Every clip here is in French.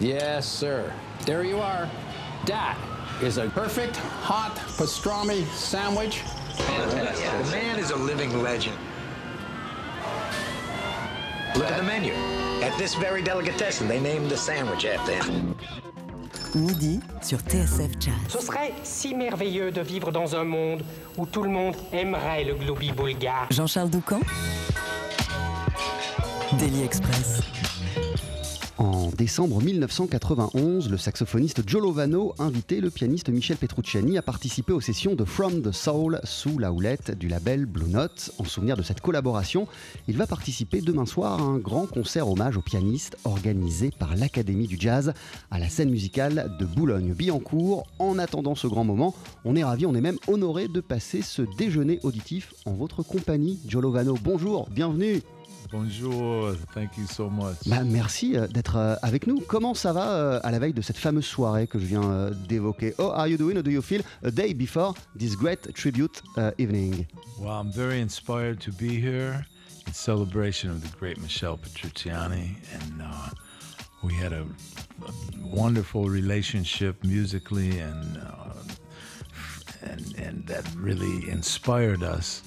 Yes, sir. There you are. That is a perfect hot pastrami sandwich. Fantastic. The man is a living legend. Look at the menu. At this very delicatessen, they named the sandwich after him. Midi sur TSF Jazz. Ce serait si merveilleux de vivre dans un monde où tout le monde aimerait le globi bulgare. Jean-Charles Doucan Daily Express. En décembre 1991, le saxophoniste Joe Lovano invitait le pianiste Michel Petrucciani à participer aux sessions de From the Soul sous la houlette du label Blue Note. En souvenir de cette collaboration, il va participer demain soir à un grand concert hommage au pianiste organisé par l'Académie du Jazz à la scène musicale de Boulogne-Billancourt. En attendant ce grand moment, on est ravi, on est même honoré de passer ce déjeuner auditif en votre compagnie. Joe Lovano, bonjour, bienvenue. Bonjour, thank you so much. Bah, merci euh, d'être euh, avec nous. Comment ça va euh, à la veille de cette fameuse soirée que je viens d'évoquer? Oh, are you doing? Do you feel? A day before this great tribute uh, evening Well, I'm very inspired to be here in celebration of the great Michel Petrucciani, and uh, we had a, a wonderful relationship musically, and uh, and and that really inspired us.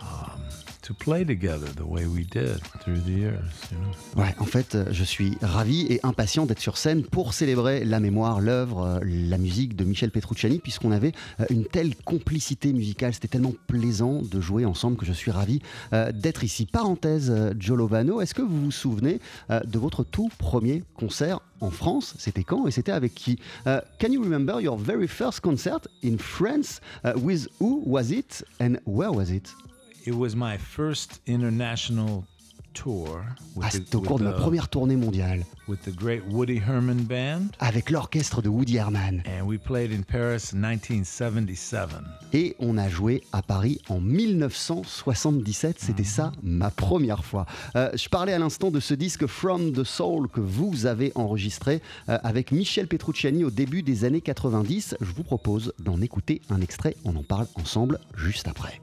Um, to play together the way we did through the years, you know? Ouais, en fait, euh, je suis ravi et impatient d'être sur scène pour célébrer la mémoire, l'œuvre, euh, la musique de Michel Petrucciani, puisqu'on avait euh, une telle complicité musicale. C'était tellement plaisant de jouer ensemble que je suis ravi d'être ici. Parenthèse, euh, Joe Lovano, est-ce que vous vous souvenez de votre tout premier concert en France? C'était quand et c'était avec qui? Can you remember your very first concert in France With who was it and where was it? It was my first international tour with, Ah, c'était au cours de ma première tournée mondiale with the great Woody Herman Band, avec l'orchestre de Woody Herman. and we played in Paris in 1977. Et on a joué à Paris en 1977. C'était ça ma première fois. Euh, je parlais à l'instant de ce disque From the Soul que vous avez enregistré euh, avec Michel Petrucciani au début des années 90. Je vous propose d'en écouter un extrait. On en parle ensemble juste après.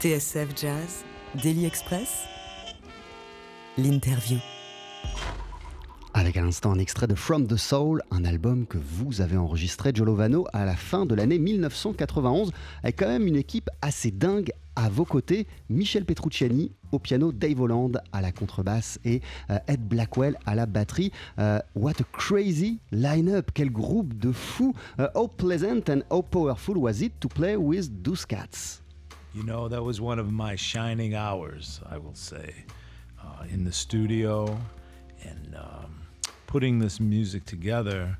TSF Jazz, Daily Express, l'interview. Avec à l'instant un extrait de From the Soul, un album que vous avez enregistré, Joe Lovano, à la fin de l'année 1991, avec quand même une équipe assez dingue à vos côtés. Michel Petrucciani au piano, Dave Holland à la contrebasse et euh, Ed Blackwell à la batterie. Euh, what a crazy line-up! Quel groupe de fous! Uh, how pleasant and how powerful was it to play with those cats? You know, that was one of my shining hours, I will say, in the studio and putting this music together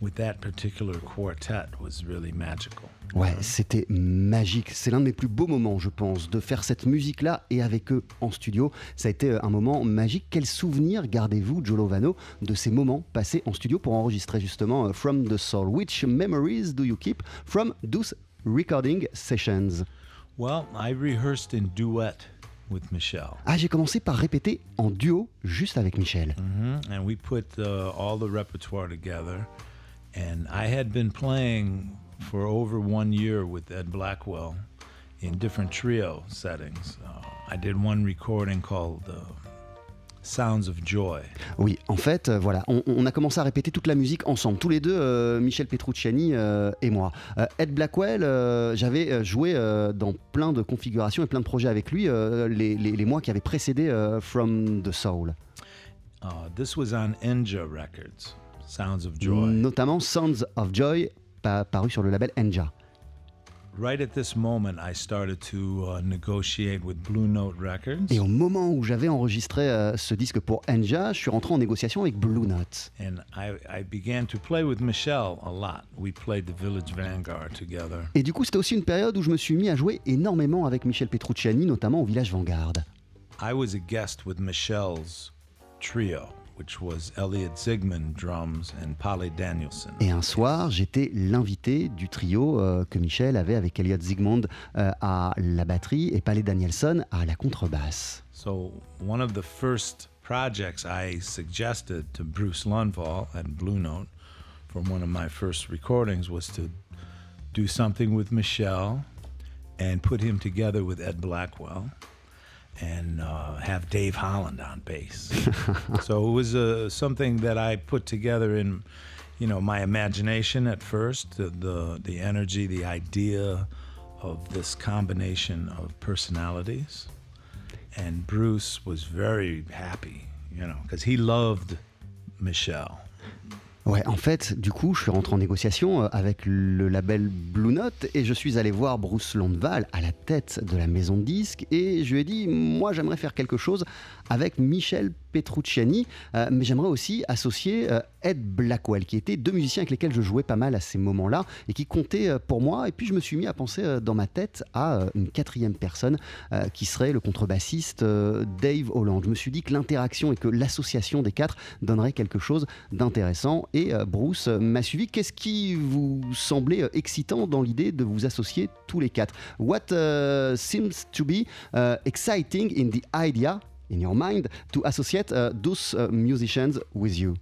with that particular quartet was really magical. Ouais, c'était magique. C'est l'un de mes plus beaux moments, je pense, de faire cette musique-là et avec eux en studio. Ça a été euh, un moment magique. Quel souvenir gardez-vous, Joe Lovano, de ces moments passés en studio pour enregistrer justement euh, From the Soul? Which memories do you keep from those recording sessions? Well, I rehearsed in duet with Michelle. Ah, j'ai commencé par répéter en duo juste avec Michel. hmm And we put uh, all the repertoire together. And I had been playing for over one year with Ed Blackwell in different trio settings. Uh, I did one recording called uh, Sounds of Joy. Oui, en fait, euh, voilà, on, on a commencé à répéter toute la musique ensemble, tous les deux, euh, Michel Petrucciani euh, et moi. Ed Blackwell, j'avais joué dans plein de configurations et plein de projets avec lui les, les- les mois qui avaient précédé From the Soul. Uh, this was on Enja Records, Sounds of Joy. Notamment Sounds of Joy, pa- paru sur le label Enja. Et au moment où j'avais enregistré euh, ce disque pour Enja, je suis rentré en négociation avec Blue Note. And I, I began to play with Michelle a lot. We played the Village Vanguard together. Et du coup, c'était aussi une période où je me suis mis à jouer énormément avec Michel Petrucciani, notamment au Village Vanguard. I was a guest with Michelle's trio, which was Elliot Zigman drums and Polly Danielson. Et un soir, j'étais l'invité du trio euh, que Michel avait avec Elliot Zygmunt euh, à la batterie et Palais Danielson à la contrebasse. So one of the first projects I suggested to Bruce Lundvall at Blue Note from one of my first recordings was to do something with Michel and put him together with Ed Blackwell and uh, have Dave Holland on bass. so it was uh, something that I put together in, you know, my imagination at first, the, the the energy, the idea of this combination of personalities and Bruce was very happy, you know, because he loved Michelle. Ouais, en fait, du coup, je suis rentré en négociation euh, avec le label Blue Note et je suis allé voir Bruce Londval à la tête de la maison de disques et je lui ai dit, moi j'aimerais faire quelque chose avec Michel Petrucciani, euh, mais j'aimerais aussi associer euh, Ed Blackwell, qui étaient deux musiciens avec lesquels je jouais pas mal à ces moments-là et qui comptaient euh, pour moi. Et puis je me suis mis à penser dans ma tête à une quatrième personne qui serait le contrebassiste Dave Holland. Je me suis dit que l'interaction et que l'association des quatre donnerait quelque chose d'intéressant. Et Bruce m'a suivi. Qu'est-ce qui vous semblait excitant dans l'idée de vous associer tous les quatre? What seems to be exciting in the idea in your mind to associate uh, those uh, musicians with you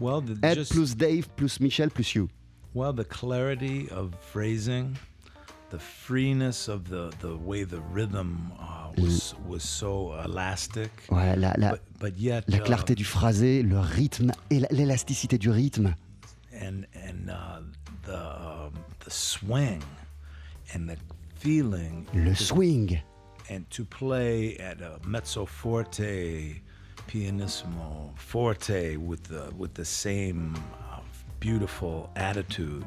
Well, the, Ed just, plus Dave plus Michel plus you. well, the clarity of phrasing, the freeness of the, the way the rhythm uh, was was so elastic, Ouais, la, la, but, but yet la uh, clarté du phrasé, le rythme et la- l'élasticité du rythme. and and uh, the um, the swing and the feeling Le swing. And to play at a mezzo forte, pianissimo forte with the with the same uh, beautiful attitude.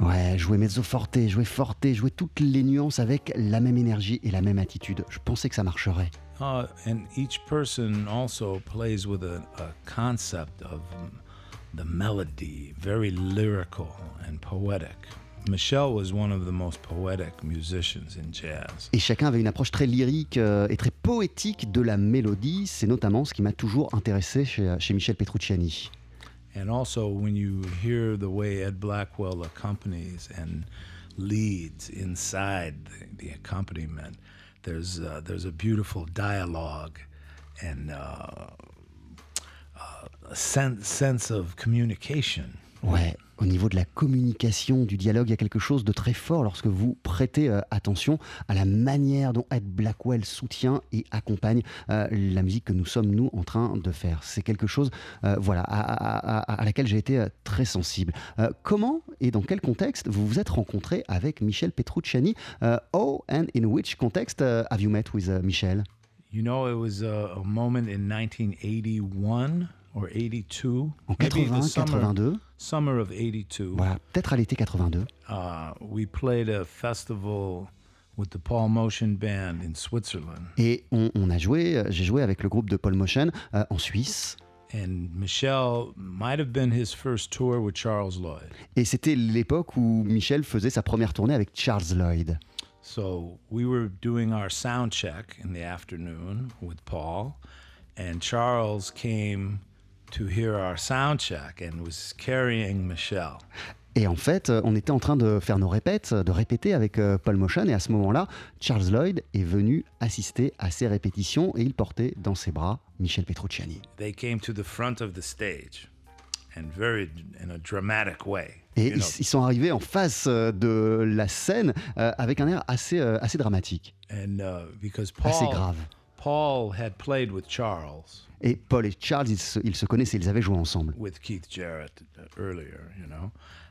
Ouais, jouer mezzo forte, jouer forte, jouer toutes les nuances avec la même énergie et la même attitude. Je pensais que ça marcherait. Uh, and each person also plays with a, a concept of um, the melody, very lyrical and poetic. Michelle was one of the most poetic musicians in jazz. Et chacun avait une approche très lyrique euh, et très poétique de la mélodie. C'est notamment ce qui m'a toujours intéressé chez, chez Michel Petrucciani. And also, when you hear the way Ed Blackwell accompanies and leads inside the, the accompaniment, there's uh, there's a beautiful dialogue and uh, uh, a sen- sense of communication Ouais, au niveau de la communication, du dialogue, il y a quelque chose de très fort lorsque vous prêtez euh, attention à la manière dont Ed Blackwell soutient et accompagne euh, la musique que nous sommes, nous, en train de faire. C'est quelque chose euh, voilà, à, laquelle j'ai été très sensible. Comment et dans quel contexte vous vous êtes rencontré avec Michel Petrucciani Oh, and in which context uh, have you met with uh, Michel? You know, it was a, a moment in 1981 or 82, En maybe 80, the summer, 82, summer of 82. voilà, peut-être à l'été 82. Uh, we played a festival with the Paul Motion Band in Switzerland, Et on, on a joué, euh, j'ai joué avec le groupe de Paul Motion euh, en Suisse. and Michelle might have been his first tour with Charles Lloyd. Et c'était l'époque où Michel faisait sa première tournée avec Charles Lloyd. So we were doing our sound check in the afternoon with Paul, and Charles came to hear our sound check and was carrying Michelle. Et en fait, euh, on était en train de faire nos répètes, de répéter avec euh, Paul Motion. Et à ce moment-là, Charles Lloyd est venu assister à ces répétitions et il portait dans ses bras Michel Petrucciani. They came to the front of the stage, and very in a dramatic way. Et ils, sont arrivés en face euh, de la scène euh, avec un air assez, euh, assez dramatique, and uh, because assez grave. Paul had played with Charles, Et Paul et Charles, ils se, ils se connaissaient, ils avaient joué ensemble. with Keith Jarrett uh, earlier, you know.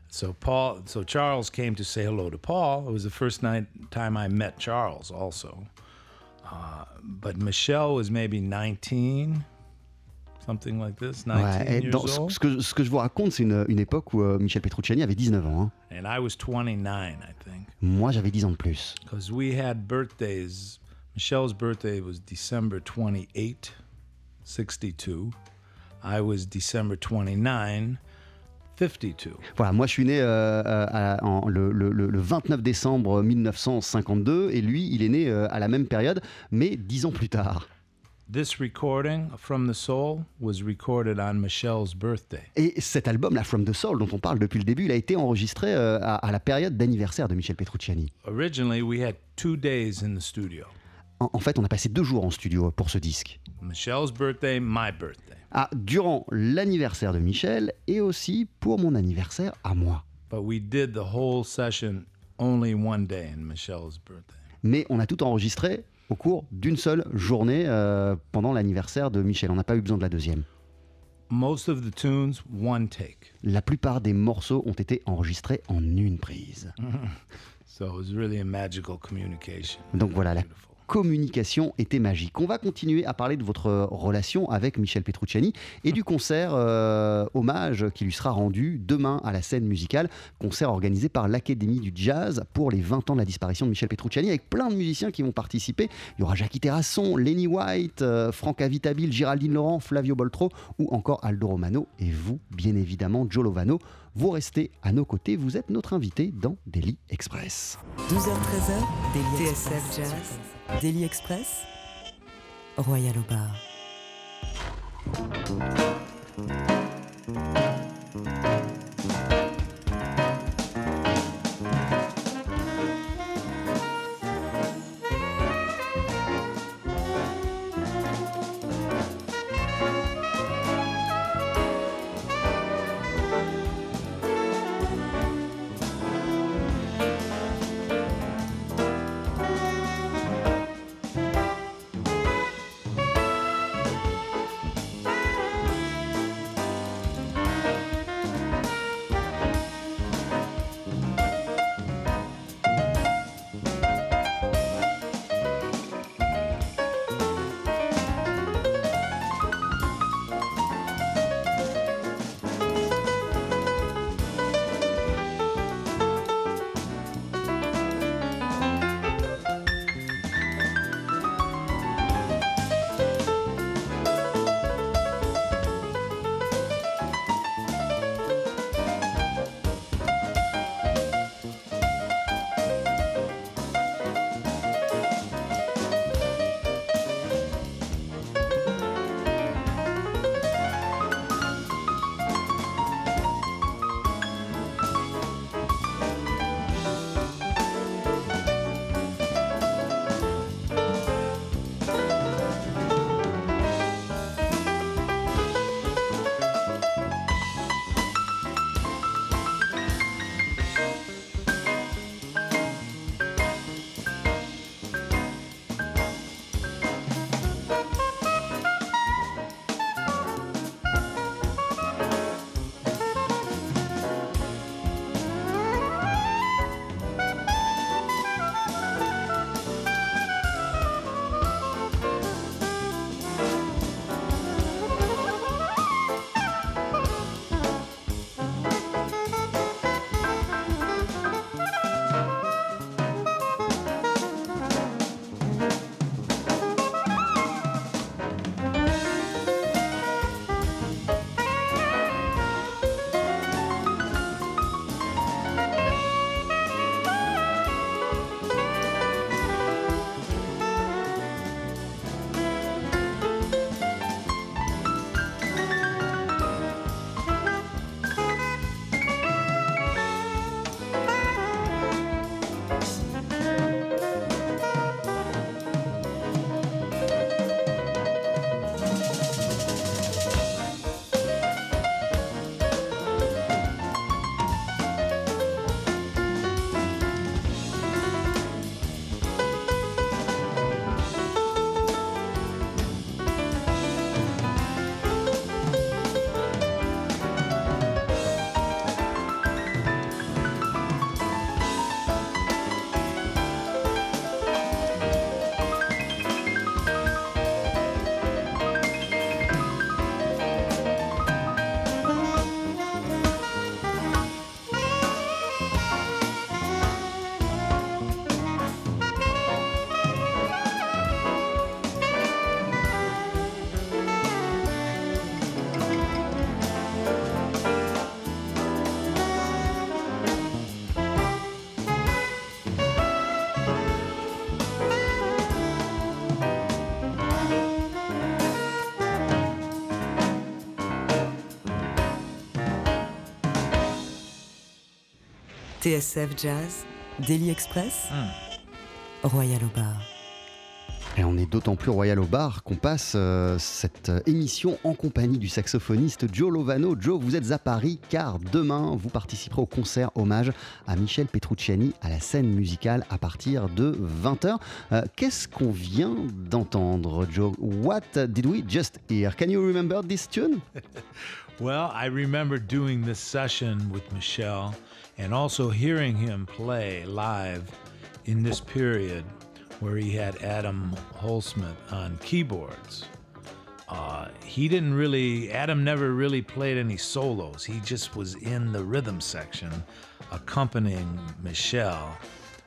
So Paul, so Charles came to say hello to Paul. It was the first night time I met Charles, also. Uh, but Michelle was maybe 19, something like this, 19 Ouais, et years dans, old, ce que, ce que je vous raconte, c'est une, une époque où euh, Michel Petrucciani avait 19 ans. hein. and I was 29, I think, Moi, j'avais 10 ans de plus. because we had birthdays. Michelle's birthday was December 28, 62. I was December 29, 52. Voilà, moi je suis né euh, euh, à- en- le, le- le- le 29 décembre 1952 et lui, il est né euh, à la même période, mais 10 ans plus tard. This recording from the Soul was recorded on Michelle's birthday. Et cet album, la From the Soul, dont on parle depuis le début, il a été enregistré euh, à, à la période d'anniversaire de Michel Petrucciani. Originally, we had two days in the studio En, en fait, on a passé deux jours en studio pour ce disque. Michelle's birthday, my birthday. Ah, durant l'anniversaire de Michel et aussi pour mon anniversaire à moi. But we did the whole session only one day in Michelle's birthday. Mais on a tout enregistré au cours d'une seule journée euh, pendant l'anniversaire de Michel. On n'a pas eu besoin de la deuxième. Most of the tunes, one take. La plupart des morceaux ont été enregistrés en une prise. So it was really a magical communication. Donc voilà, la. Communication était magique. On va continuer à parler de votre relation avec Michel Petrucciani et du concert euh, hommage qui lui sera rendu demain à la scène musicale, concert organisé par l'Académie du Jazz pour les 20 ans de la disparition de Michel Petrucciani avec plein de musiciens qui vont participer. Il y aura Jackie Terrasson, Lenny White, euh, Franck Avitabile, Géraldine Laurent, Flavio Boltro ou encore Aldo Romano et vous, bien évidemment, Joe Lovano. Vous restez à nos côtés, vous êtes notre invité dans Daily Express. 12h-13h, Daily TSF Jazz. Daily Express. Royal au bar. TSF Jazz, Daily Express, Royal au bar. Et on est d'autant plus royal au bar qu'on passe euh, cette euh, émission en compagnie du saxophoniste Joe Lovano. Joe, vous êtes à Paris car demain vous participerez au concert hommage à Michel Petrucciani à la scène musicale à partir de 20h. Euh, Qu'est-ce qu'on vient d'entendre, Joe? What did we just hear? Can you remember this tune? Well, I remember doing this session with Michelle and also hearing him play live in this period where he had Adam Holsmith on keyboards. Uh, he didn't really, Adam never really played any solos. He just was in the rhythm section accompanying Michelle,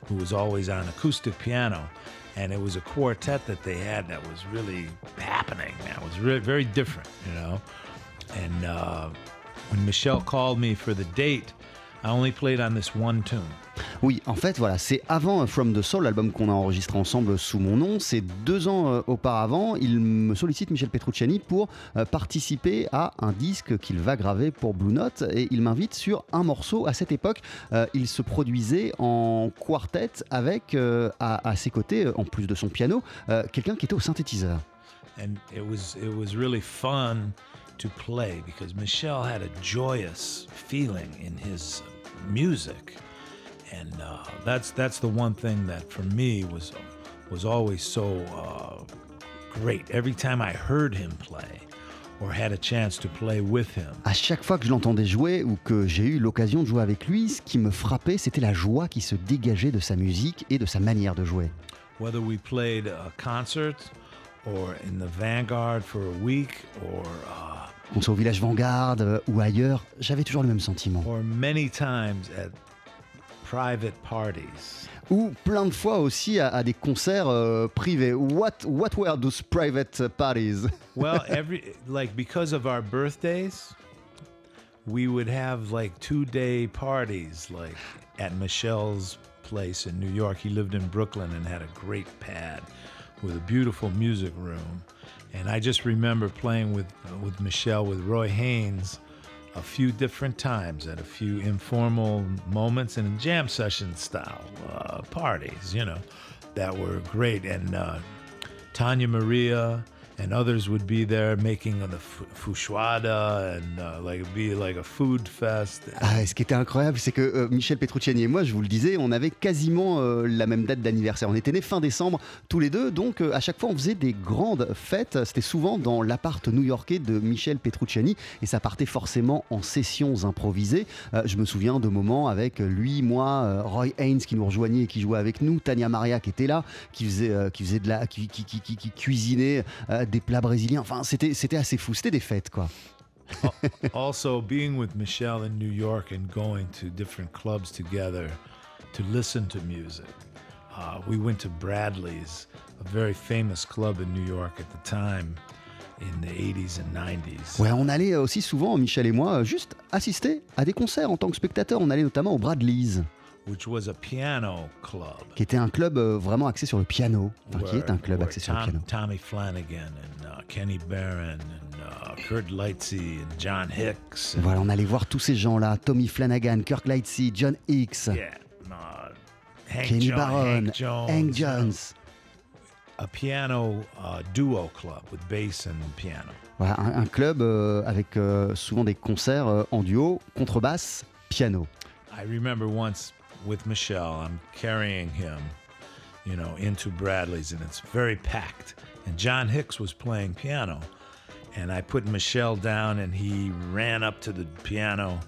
who was always on acoustic piano. And it was a quartet that they had that was really happening. That was very different, you know. And uh, when Michelle called me for the date, I only played on this one tune. Oui, en fait, voilà, c'est avant From the Soul, l'album qu'on a enregistré ensemble sous mon nom. C'est deux ans euh, auparavant, il me sollicite Michel Petrucciani pour euh, participer à un disque qu'il va graver pour Blue Note et il m'invite sur un morceau. À cette époque, euh, il se produisait en quartet avec euh, à, à ses côtés, euh, en plus de son piano, euh, quelqu'un qui était au synthétiseur. and it was it was really fun to play because Michel had a joyous feeling in his music, and uh, that's that's the one thing that for me was was always so uh, great. Every time I heard him play or had a chance to play with him, À chaque fois que je l'entendais jouer ou que j'ai eu l'occasion de jouer avec lui, ce qui me frappait, c'était la joie qui se dégageait de sa musique et de sa manière de jouer. whether we played a concert or in the Vanguard for a week or uh, Qu'on soit au village Vanguard euh, ou ailleurs, j'avais toujours le même sentiment. or many times at private parties. Ou plein de fois aussi à, à des concerts euh, privés. What, what were those private parties? Well, every like because of our birthdays, we would have like two day parties like at Michelle's place in New York. He lived in Brooklyn and had a great pad with a beautiful music room. And I just remember playing with with Michelle with Roy Haynes a few different times at a few informal moments and jam session style uh, parties, you know, that were great. And uh, Tanya Maria and others would be there making the f- fouchouada and uh, like be like a food fest. Ah, Ce qui était incroyable, c'est que euh, Michel Petrucciani et moi, je vous le disais, on avait quasiment euh, la même date d'anniversaire. On était nés fin décembre tous les deux, donc euh, à chaque fois on faisait des grandes fêtes. C'était souvent dans l'appart new-yorkais de Michel Petrucciani et ça partait forcément en sessions improvisées. Euh, je me souviens de moments avec lui, moi, euh, Roy Haynes qui nous rejoignait et qui jouait avec nous, Tania Maria qui était là, qui faisait, euh, qui faisait de la, qui, qui, qui, qui- cuisinait des plats brésiliens. Enfin, c'était, c'était assez fou. C'était des fêtes, quoi. also, being with Michelle in New York and going to different clubs together to listen to music. Uh, we went to Bradley's, a very famous club in New York at the time in the 80s and 90s. Ouais, on allait aussi souvent, Michel et moi, juste assister à des concerts en tant que spectateur. On allait notamment au Bradley's, which was a piano club. qui était un club euh, vraiment axé sur le piano. Enfin, qui est un club axé sur le Tom- piano. Tommy Flanagan and uh, Kenny Barron and uh, Kurt Lightsey and John Hicks. and- Voilà, on allait voir tous ces gens-là Tommy Flanagan, Kirk Lightsey, John Hicks, Yeah, uh, Hank Kenny Jo- Barron, Hank Jones, Hank a piano uh, duo club with bass and piano. Voilà, un, un club euh, avec euh, souvent des concerts euh, en duo, contrebasse, piano. I remember once with Michelle, I'm carrying him, you know, into Bradley's, and it's very packed. And John Hicks was playing piano, and I put Michelle down, and he ran up to the piano,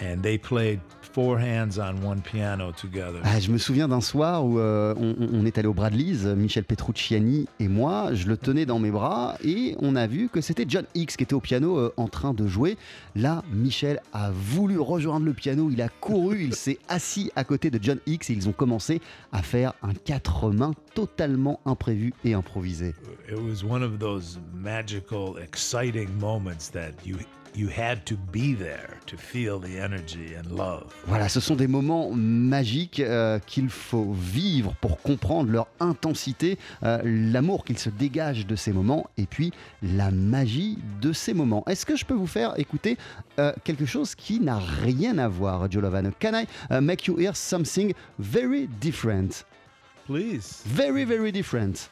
and they played four hands on one piano together. Ah, je me souviens d'un soir où euh, on, est allé au Bradley's, Michel Petrucciani et moi, je le tenais dans mes bras et on a vu que c'était John Hicks qui était au piano euh, en train de jouer. Là, Michel a voulu rejoindre le piano, il a couru, il s'est assis à côté de John Hicks et ils ont commencé à faire un quatre mains totalement imprévu et improvisé. It was one of those magical, exciting moments that you you had to be there to feel the energy and love. Voilà, ce sont des moments magiques euh, qu'il faut vivre pour comprendre leur intensité, euh, l'amour qu'il se dégage de ces moments et puis la magie de ces moments. Est-ce que je peux vous faire écouter euh, quelque chose qui n'a rien à voir, Lovano Can I uh, make you hear something very different? Please. Very, very different.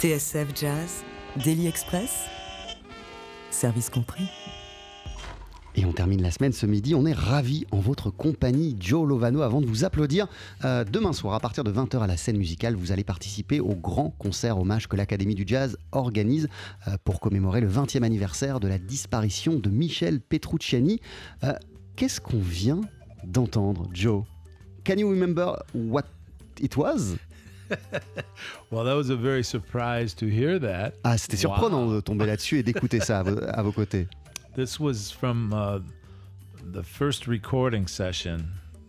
TSF Jazz, Daily Express, service compris. Et on termine la semaine ce midi. On est ravis en votre compagnie, Joe Lovano. Avant de vous applaudir, euh, demain soir, à partir de 20h à la scène musicale, vous allez participer au grand concert hommage que l'Académie du Jazz organise euh, pour commémorer le 20e anniversaire de la disparition de Michel Petrucciani. Euh, Qu'est-ce qu'on vient d'entendre, Joe? Can you remember what it was? Well, that was a very surprise to hear that. Ah, c'était surprenant de tomber là-dessus et d'écouter ça à vos, à vos côtés. This was from uh, the first recording session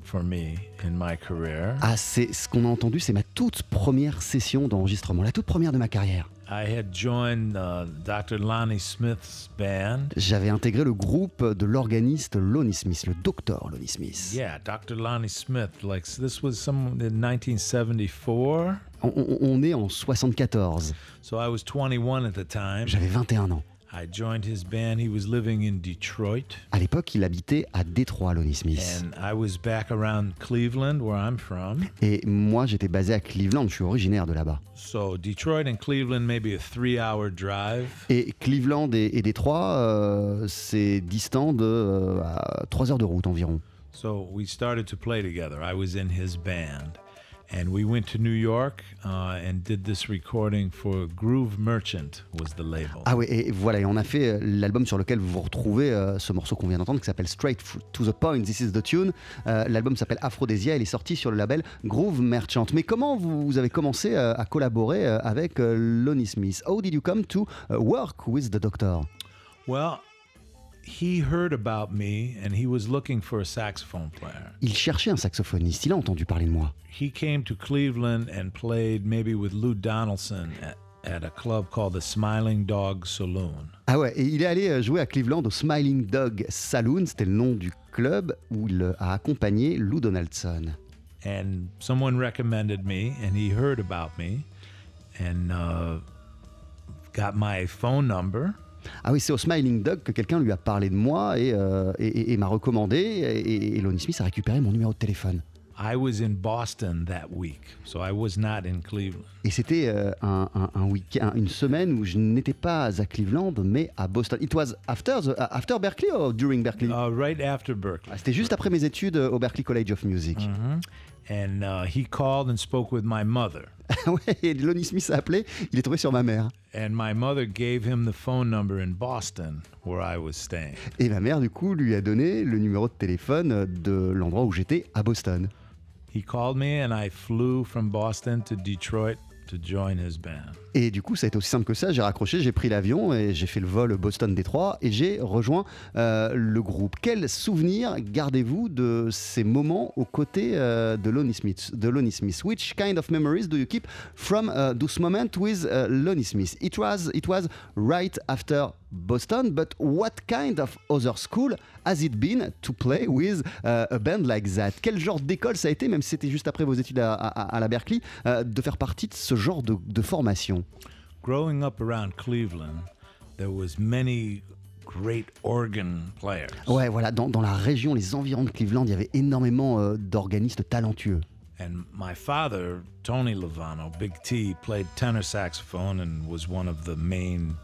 for me in my career. Ah, c'est ce qu'on a entendu, c'est ma toute première session d'enregistrement, la toute première de ma carrière. I had joined uh, Dr. Lonnie Smith's band. J'avais intégré le groupe de l'organiste Lonnie Smith, le docteur Lonnie Smith. Yeah, Dr. Lonnie Smith. Like this was some in 1974. On, on- on est en 74. So I was 21 at the time. J'avais 21 ans. I joined his band. He was living in Detroit, À l'époque, il habitait à Détroit, Lonnie Smith. and I was back around Cleveland, where I'm from. Et moi, j'étais basé à Cleveland, je suis originaire de là-bas. So Detroit and Cleveland, maybe a three-hour drive. Et Cleveland et, et Détroit, euh, c'est distant de euh, à 3 heures de route environ. So we started to play together. I was in his band. And we went to New York uh, and did this recording for Groove Merchant was the label. Ah ouais, et voilà, et on a fait euh, l'album sur lequel vous retrouvez euh, ce morceau qu'on vient d'entendre qui s'appelle Straight to the Point, This is the Tune. Euh, l'album s'appelle Aphrodisia, il est sorti sur le label Groove Merchant. Mais comment vous, vous avez commencé euh, à collaborer avec Lonnie Smith? How did you come to work with the Doctor? Well, Il cherchait un saxophoniste, il a entendu parler de moi. He came to Cleveland and played maybe with Lou Donaldson at, at a club called the Smiling Dog Saloon. Ah ouais, et il est allé euh, jouer à Cleveland au Smiling Dog Saloon, c'était le nom du club où il euh, a accompagné Lou Donaldson. and someone recommended me and he heard about me and uh, got my phone number Ah oui, c'est au Smiling Dog que quelqu'un lui a parlé de moi et, euh, et- et- et m'a recommandé. Et, et Lonnie Smith a récupéré mon numéro de téléphone. i was in boston that week so i was not in cleveland Et c'était euh, un, un- un week-end, une semaine où je n'étais pas à Cleveland, mais à Boston. It was after, the- uh, after Berkeley or during Berkeley? Uh, right after berkeley Ah, C'était juste après mes études au Berkeley College of Music. And uh, he called and spoke with my mother ouais, et Lonnie Smith a appelé, il est tombé sur ma mère. and my mother gave him the phone number in boston where i was staying Et ma mère, du coup, lui a donné le numéro de téléphone de l'endroit où j'étais à Boston. he called me and i flew from boston to detroit to join his band Et du coup, ça a été aussi simple que ça. J'ai raccroché, j'ai pris l'avion et j'ai fait le vol Boston-Détroit et j'ai rejoint euh, le groupe. Quel souvenir gardez-vous de ces moments aux côtés euh, de, Lonnie Smith, de Lonnie Smith? Which kind of memories do you keep from uh, those moments with uh, Lonnie Smith? It was, it was right after Boston, but what kind of other school has it been to play with uh, a band like that? Quel genre d'école ça a été, même si c'était juste après vos études à, à- à la Berkeley, euh, de faire partie de ce genre de, de formation? Growing up around cleveland there was many great organ players Ouais, voilà, dans, dans la région, les environs de Cleveland, il y avait énormément euh, d'organistes talentueux. And my father, Tony Lovano, Big T, played tenor saxophone and was one of the main.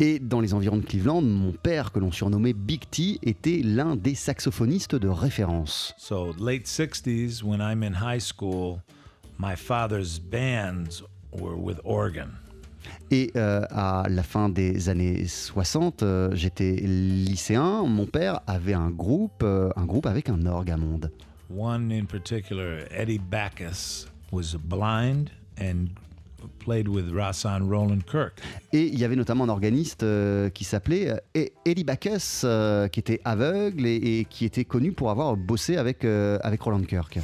Et dans les environs de Cleveland, mon père, que l'on surnommait Big T, était l'un des saxophonistes de référence. So, late 60s, when I'm in high school, my father's bands were with organ. Et euh, à la fin des années 60, euh, j'étais lycéen, mon père avait un groupe, euh, un groupe avec un orgue à monde. One in particular, Eddie Backus, was blind and played with Rasan Roland Kirk. Et il y avait notamment un organiste euh, qui s'appelait euh, E- Eddie Backus, euh, qui était aveugle et, et qui était connu pour avoir bossé avec, euh, avec Roland Kirk.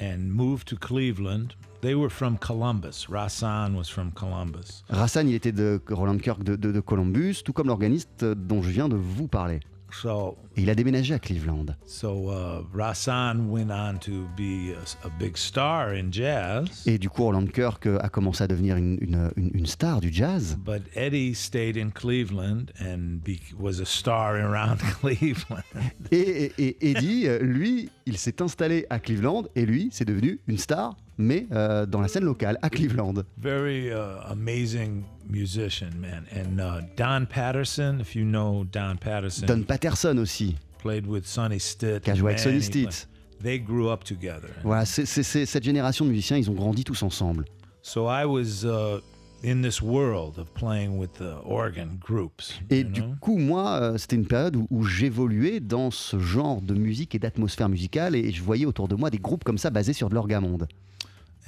and moved to Cleveland. They were from Columbus. Rasan was from Columbus. Rassan, il était de Roland Kirk de, de- de Columbus, tout comme l'organiste dont je viens de vous parler. So, Et il a déménagé à Cleveland. so Rasan went on to be a, a big star in jazz. Et du coup, Roland Kirk a commencé à devenir une, une- une- une star du jazz. But Eddie stayed in Cleveland and be, was a star around Cleveland. Et, et- et Eddie, lui, il s'est installé à Cleveland et lui, c'est devenu une star mais euh, dans la scène locale, à Cleveland. Very uh, amazing musician, man. And uh, Don Patterson, if you know Don Patterson, Don Patterson aussi. played with Sonny Stitt. Qui a joué avec Sonny Stitt. They grew up together. Voilà, c'est cette génération de musiciens, ils ont grandi tous ensemble. So I was uh, in this world of playing with the organ groups. Et du know? coup, moi, euh, c'était une période où, où j'évoluais dans ce genre de musique et d'atmosphère musicale, et je voyais autour de moi des groupes comme ça basés sur de l'orgamonde.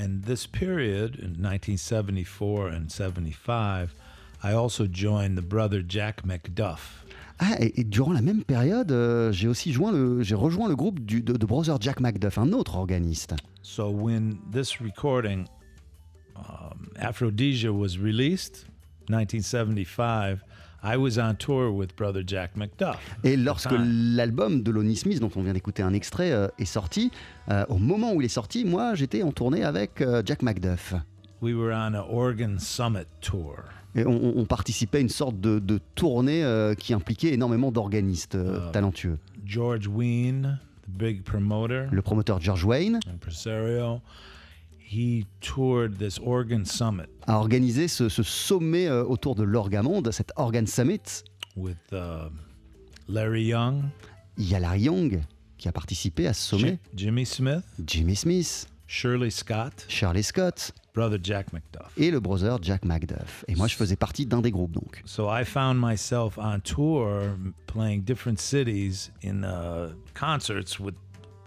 And this period in 1974 and 75, I also joined the brother Jack McDuff. Ah, et, et durant la même période, euh, j'ai aussi joint le, j'ai rejoint le groupe du, de, de Brother Jack McDuff, un autre organiste. So when this recording, um, Aphrodisia, was released, 1975, I was on tour with brother Jack McDuff. Et lorsque l'album de Lonnie Smith, dont on vient d'écouter un extrait, euh, est sorti, euh, au moment où il est sorti, moi, j'étais en tournée avec euh, Jack McDuff. We were on a Organ Summit tour. Et on, on- participait à une sorte de, de tournée euh, qui impliquait énormément d'organistes euh, Ah. talentueux. George Ween, the big promoter, Le promoteur George Wayne impresario, he toured this Organ Summit a organisé ce, ce sommet euh, autour de l'Orgamonde, cet Organ Summit. with uh, Larry Young, Il y a Larry Young qui a participé à ce sommet, Ji- Jimmy Smith, Jimmy Smith, Shirley Scott, Shirley Scott brother Jack McDuff. et le brother Jack McDuff. Et moi, je faisais partie d'un des groupes donc. So I found myself on tour playing different cities in uh, concerts with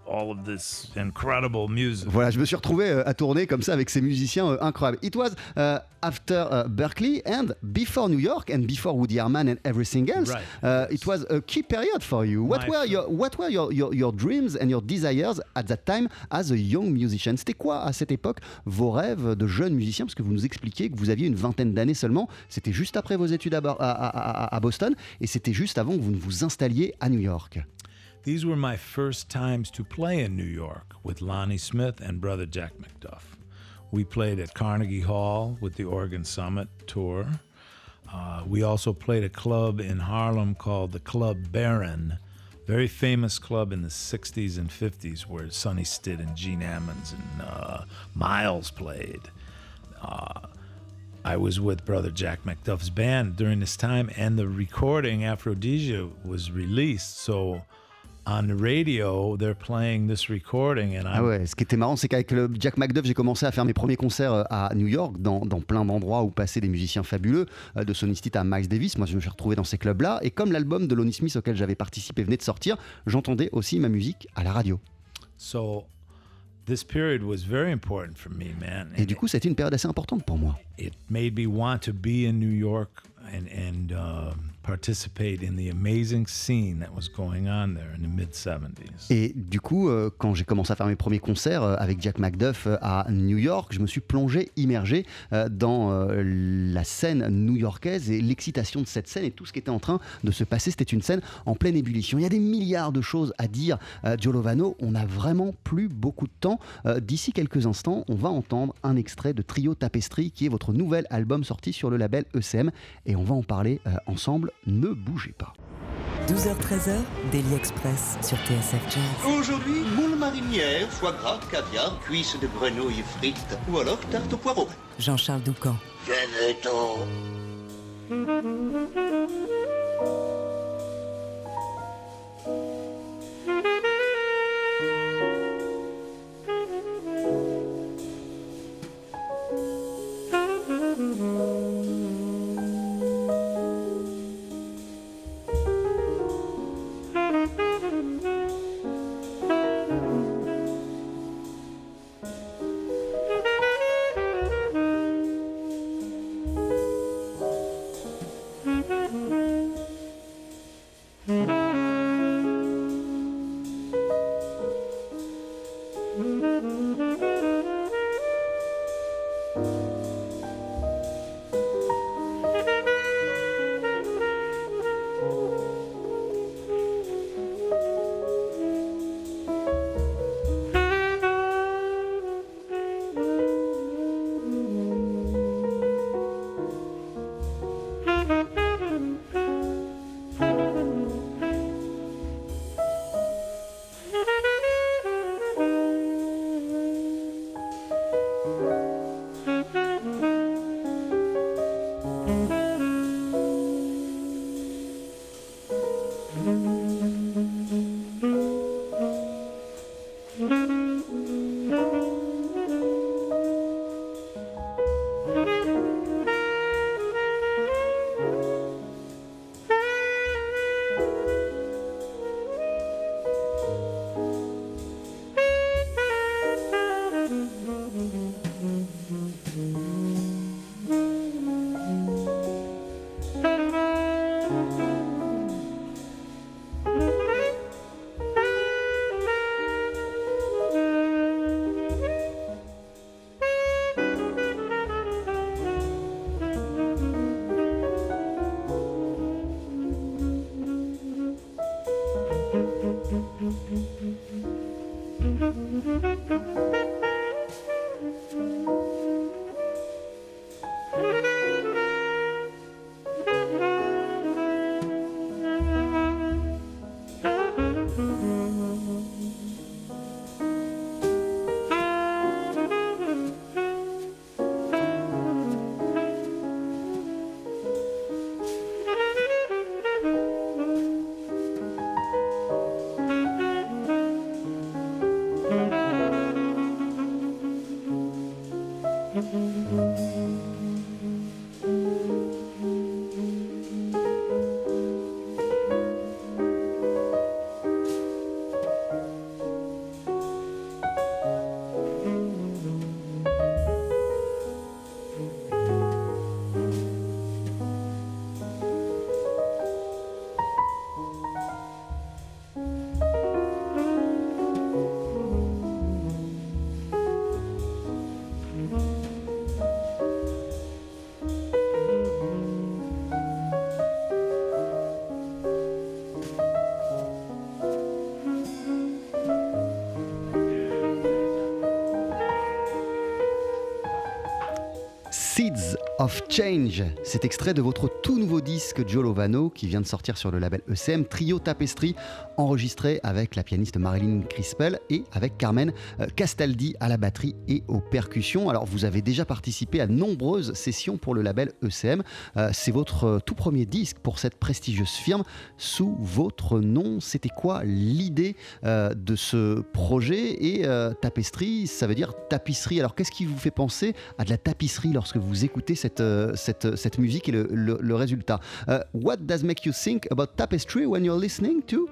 all of this incredible music. Voilà, je me suis retrouvé euh, à tourner comme ça avec ces musiciens euh, incroyables. It was uh, after uh, Berkeley and before New York and before Woody Herman and everything else. Right. Uh, it was a key period for you. What My were your What were your, your, your dreams and your desires at that time as a young musician? C'était quoi à cette époque vos rêves de jeune musicien? Parce que vous nous expliquiez que vous aviez une vingtaine d'années seulement. C'était juste après vos études à, Bo- à- à- à- à Boston et c'était juste avant que vous ne vous installiez à New York. These were my first times to play in New York with Lonnie Smith and brother Jack McDuff. We played at Carnegie Hall with the Oregon Summit tour. Uh, we also played a club in Harlem called the Club Baron, very famous club in the 60s and 50s where Sonny Stitt and Gene Ammons and uh, Miles played. Uh, I was with brother Jack McDuff's band during this time, and the recording Aphrodisia was released. So on radio, they're playing this recording, and Ah ouais, ce qui était marrant, c'est qu'avec le Jack McDuff, j'ai commencé à faire mes premiers concerts euh, à New York, dans, dans plein d'endroits où passaient des musiciens fabuleux, euh, de Sonny Stitt à Miles Davis. Moi, je me suis retrouvé dans ces clubs-là. Et comme l'album de Lonnie Smith auquel j'avais participé venait de sortir, j'entendais aussi ma musique à la radio. so. This period was very important for me, man. Et du coup, c'était une période assez importante pour moi. it made me want to be in New York and and uh, participate in the amazing scene that was going on there in the mid 70s. Et du coup, euh, quand j'ai commencé à faire mes premiers concerts euh, avec Jack McDuff euh, à New York, je me suis plongé, immergé dans la scène new-yorkaise et l'excitation de cette scène et tout ce qui était en train de se passer. C'était une scène en pleine ébullition. Il y a des milliards de choses à dire, euh, Joe Lovano. On n'a vraiment plus beaucoup de temps. D'ici quelques instants, on va entendre un extrait de Trio Tapestry, qui est votre nouvel album sorti sur le label ECM. Et on va en parler ensemble ne bougez pas. 12h-13h, Daily Express sur TSF Jazz. Aujourd'hui, moule marinière, foie gras, caviar, cuisses de grenouille frites ou alors tarte au poireau. Jean-Charles Doucan. Venez-t'en. Of Change, cet extrait de votre tout nouveau disque Joe Lovano qui vient de sortir sur le label ECM, Trio Tapestry, enregistré avec la pianiste Marilyn Crispel et avec Carmen euh, Castaldi à la batterie et aux percussions. Alors vous avez déjà participé à nombreuses sessions pour le label ECM. Euh, C'est votre euh, tout premier disque pour cette prestigieuse firme sous votre nom. C'était quoi l'idée de ce projet? Et Tapestry, ça veut dire tapisserie. Alors qu'est-ce qui vous fait penser à de la tapisserie lorsque vous écoutez cette, cette, cette musique et le, le- le résultat Euh, What does make you think about tapestry when you're listening to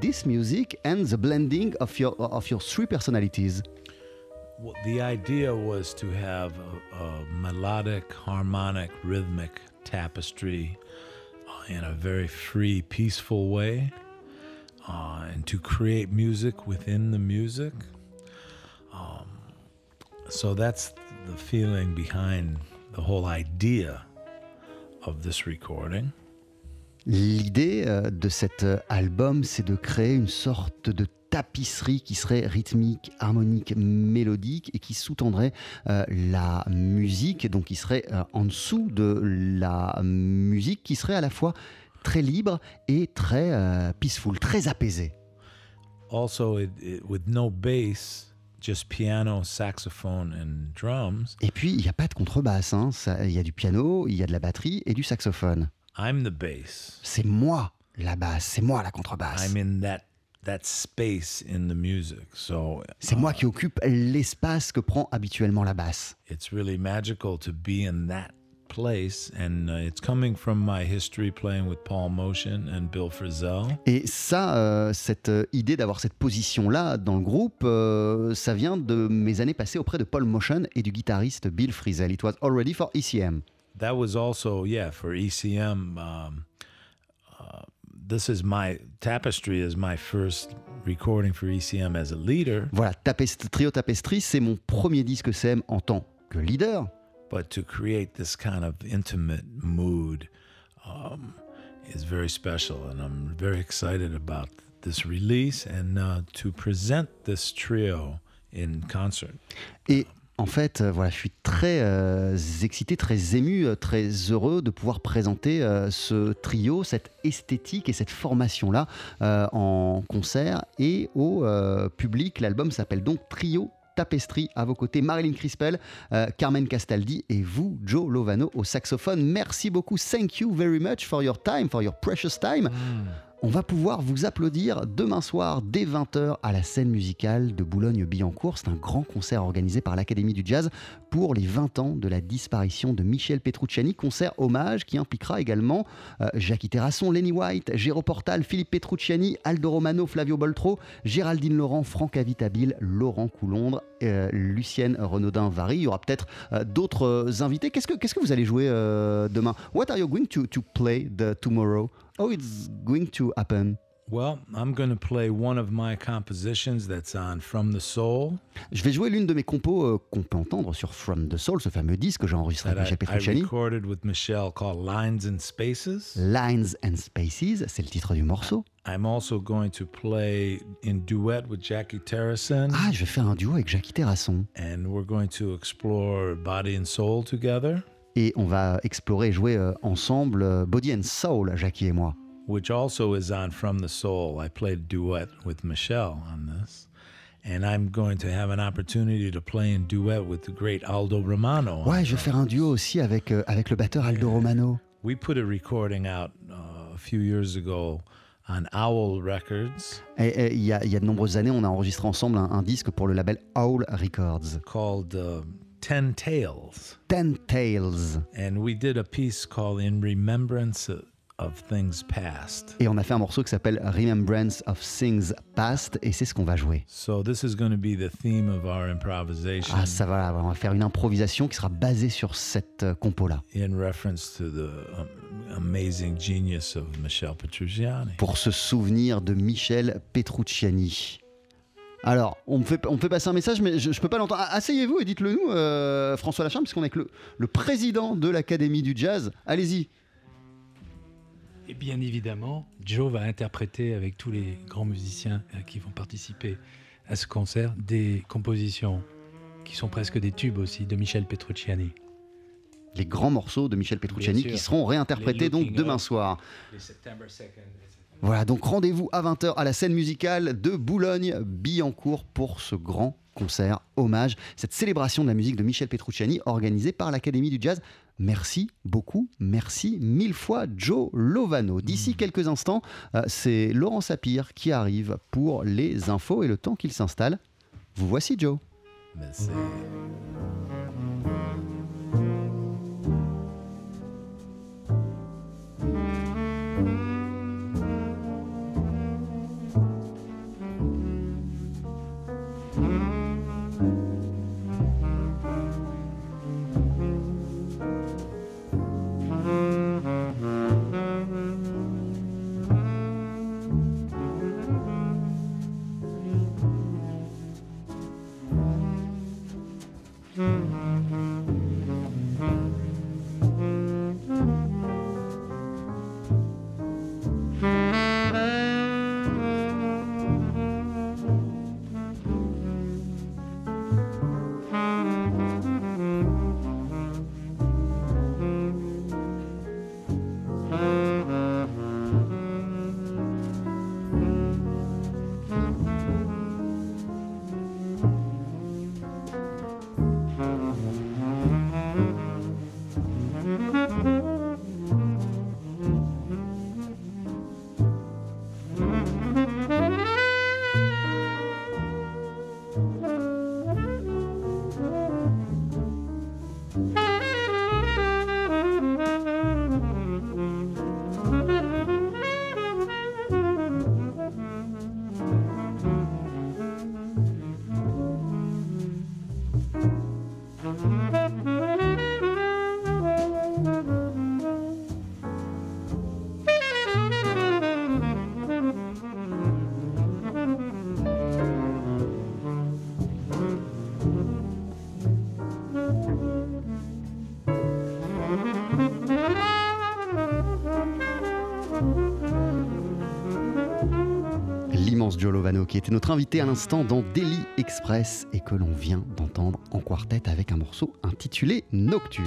this music and the blending of your, of your three personalities Well, the idea was to have a, a melodic, harmonic, rhythmic tapestry uh, in a very free, peaceful way, uh, and to create music within the music. Um, so that's the feeling behind the whole idea of this recording. L'idée euh, de cet euh, album, c'est de créer une sorte de tapisserie qui serait rythmique, harmonique, mélodique et qui sous-tendrait euh, la musique, donc qui serait euh, en dessous de la musique, qui serait à la fois très libre et très euh, peaceful, très apaisée. Also, it, it, with no bass, just piano, saxophone, and drums. Et puis, il n'y a pas de contrebasse, hein. Ça- il y a du piano, il y a de la batterie et du saxophone. I'm the bass. C'est moi la basse, c'est moi la contrebasse. I'm in that that space in the music. So C'est moi qui occupe l'espace que prend habituellement la basse. it's really magical to be in that place, and uh, it's coming from my history playing with Paul Motion and Bill Frisell. Et ça, euh, cette euh, idée d'avoir cette position-là dans le groupe, euh, ça vient de mes années passées auprès de Paul Motion et du guitariste Bill Frisell. It was already for ECM. That was also yeah for ECM. Um, uh, this is my tapestry is my first recording for ECM as a leader, Voilà, Tapest- Trio Tapestry, c'est mon premier disque ECM en tant que leader. But to create this kind of intimate mood um, is very special, and I'm very excited about this release and uh, to present this trio in concert. Et en fait, euh, voilà, je suis très euh, excité, très ému, euh, très heureux de pouvoir présenter euh, ce trio, cette esthétique et cette formation-là euh, en concert et au euh, public. L'album s'appelle donc Trio Tapestry. À vos côtés, Marilyn Crispel, euh, Carmen Castaldi et vous, Joe Lovano, au saxophone. Merci beaucoup. Thank you very much for your time, for your precious time. On va pouvoir vous applaudir demain soir dès 20h à la scène musicale de Boulogne-Billancourt. C'est un grand concert organisé par l'Académie du Jazz pour les 20 ans de la disparition de Michel Petrucciani. Concert hommage qui impliquera également euh, Jackie Terrasson, Lenny White, Géro Portal, Philippe Petrucciani, Aldo Romano, Flavio Boltro, Géraldine Laurent, Franck Avitabile, Laurent Coulondre, euh, Lucienne Renaudin-Vary. Il y aura peut-être euh, d'autres invités. Qu'est-ce que, vous allez jouer euh, demain? What are you going to, play tomorrow How it's going to happen Well, I'm going to play one of my compositions that's on From the Soul Je vais jouer l'une de mes compos euh, qu'on peut entendre sur From the Soul, ce fameux disque que j'ai enregistré avec I, Michel I Petrucciani. recorded with Michelle called Lines and Spaces. Lines and Spaces, c'est le titre du morceau. I'm also going to play in duet with Jackie Terrason, Ah, je vais faire un duo avec Jackie Terrasson. and we're going to explore body and soul together, Et on va explorer et jouer euh, ensemble euh, Body and Soul, Jackie et moi. which also is on From the Soul. I played duet with Michelle on this. And I'm going to have an opportunity to play in duet with the great Aldo Romano. Ouais, je vais faire un duo aussi avec, euh, avec le batteur Aldo Romano. We put a recording out uh, a few years ago on Owl Records Et, il y, a, y a de nombreuses années, on a enregistré ensemble un, un disque pour le label Owl Records. called uh, Ten Tales. Ten Tales. And we did a piece called In Remembrance of, Things Past. Et on a fait un morceau qui s'appelle Remembrance of Things Past, et c'est ce qu'on va jouer. So this is going to be the theme of our improvisation Ah, ça va, on va faire une improvisation qui sera basée sur cette euh, compo-là. in reference to the um, amazing genius of Michel Petrucciani. Pour se souvenir de Michel Petrucciani. Alors, on me fait, on me fait passer un message, mais je ne peux pas l'entendre. Ah, Asseyez-vous et dites-le nous, euh, François Lachambre, puisqu'on est avec le, le président de l'Académie du Jazz. Allez-y. Et bien évidemment, Joe va interpréter avec tous les grands musiciens euh, qui vont participer à ce concert des compositions qui sont presque des tubes aussi de Michel Petrucciani. Les grands morceaux de Michel Petrucciani qui seront réinterprétés donc demain Up. soir. Les September 2nd, etc. Voilà, donc rendez-vous à 20h à la scène musicale de Boulogne-Billancourt pour ce grand concert hommage, cette célébration de la musique de Michel Petrucciani organisée par l'Académie du Jazz. Merci beaucoup, merci mille fois Joe Lovano. D'ici quelques instants, euh, c'est Laurent Sapir qui arrive pour les infos et le temps qu'il s'installe. Vous voici Joe. L'immense Joe Lovano qui était notre invité à l'instant dans Daily Express et que l'on vient d'entendre en quartet avec un morceau intitulé Nocturne.